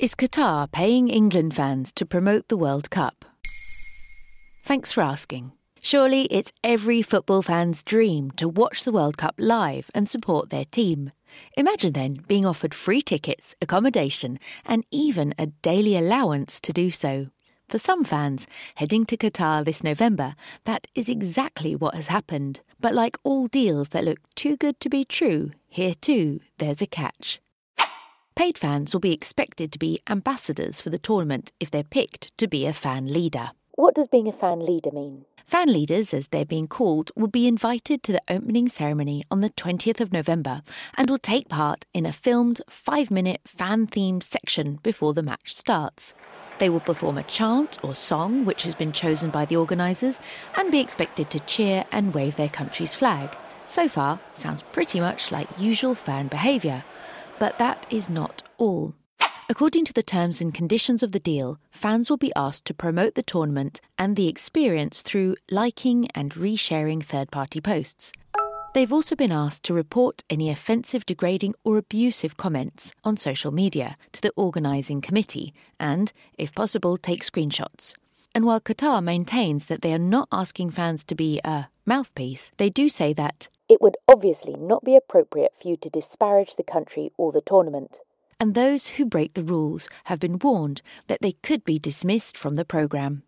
Is Qatar paying England fans to promote the World Cup? Thanks for asking. Surely it's every football fan's dream to watch the World Cup live and support their team. Imagine then being offered free tickets, accommodation, and even a daily allowance to do so. For some fans, heading to Qatar this November, that is exactly what has happened. But like all deals that look too good to be true, here too, there's a catch. Paid fans will be expected to be ambassadors for the tournament if they're picked to be a fan leader. What does being a fan leader mean? Fan leaders, as they're being called, will be invited to the opening ceremony on the 20th of November and will take part in a filmed five minute fan themed section before the match starts. They will perform a chant or song which has been chosen by the organisers and be expected to cheer and wave their country's flag. So far, sounds pretty much like usual fan behaviour. But that is not all. According to the terms and conditions of the deal, fans will be asked to promote the tournament and the experience through liking and resharing third party posts. They've also been asked to report any offensive, degrading, or abusive comments on social media to the organising committee and, if possible, take screenshots. And while Qatar maintains that they are not asking fans to be a mouthpiece, they do say that it would obviously not be appropriate for you to disparage the country or the tournament. And those who break the rules have been warned that they could be dismissed from the programme.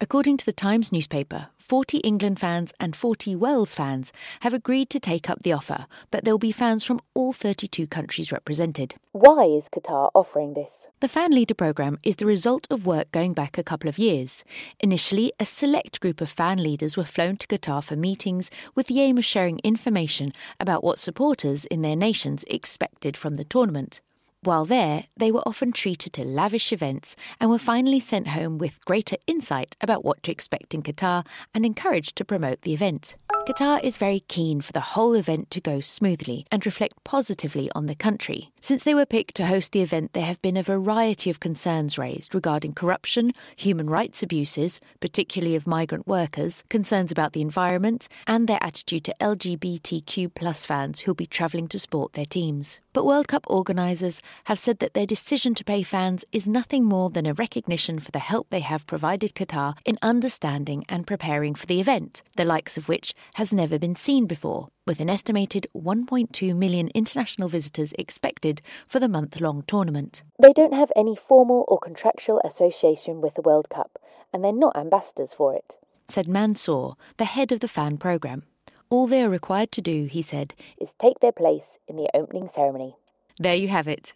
According to the Times newspaper, 40 England fans and 40 Wales fans have agreed to take up the offer, but there will be fans from all 32 countries represented. Why is Qatar offering this? The Fan Leader programme is the result of work going back a couple of years. Initially, a select group of fan leaders were flown to Qatar for meetings with the aim of sharing information about what supporters in their nations expected from the tournament. While there, they were often treated to lavish events and were finally sent home with greater insight about what to expect in Qatar and encouraged to promote the event. Qatar is very keen for the whole event to go smoothly and reflect positively on the country. Since they were picked to host the event, there have been a variety of concerns raised regarding corruption, human rights abuses, particularly of migrant workers, concerns about the environment, and their attitude to LGBTQ plus fans who'll be travelling to support their teams. But World Cup organisers have said that their decision to pay fans is nothing more than a recognition for the help they have provided Qatar in understanding and preparing for the event, the likes of which has never been seen before, with an estimated 1.2 million international visitors expected for the month long tournament. They don't have any formal or contractual association with the World Cup, and they're not ambassadors for it, said Mansour, the head of the fan programme. All they are required to do, he said, is take their place in the opening ceremony. There you have it.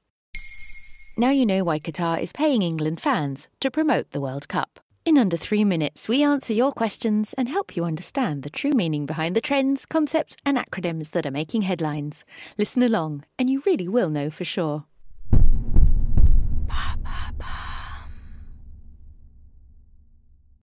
Now you know why Qatar is paying England fans to promote the World Cup. In under three minutes, we answer your questions and help you understand the true meaning behind the trends, concepts, and acronyms that are making headlines. Listen along, and you really will know for sure.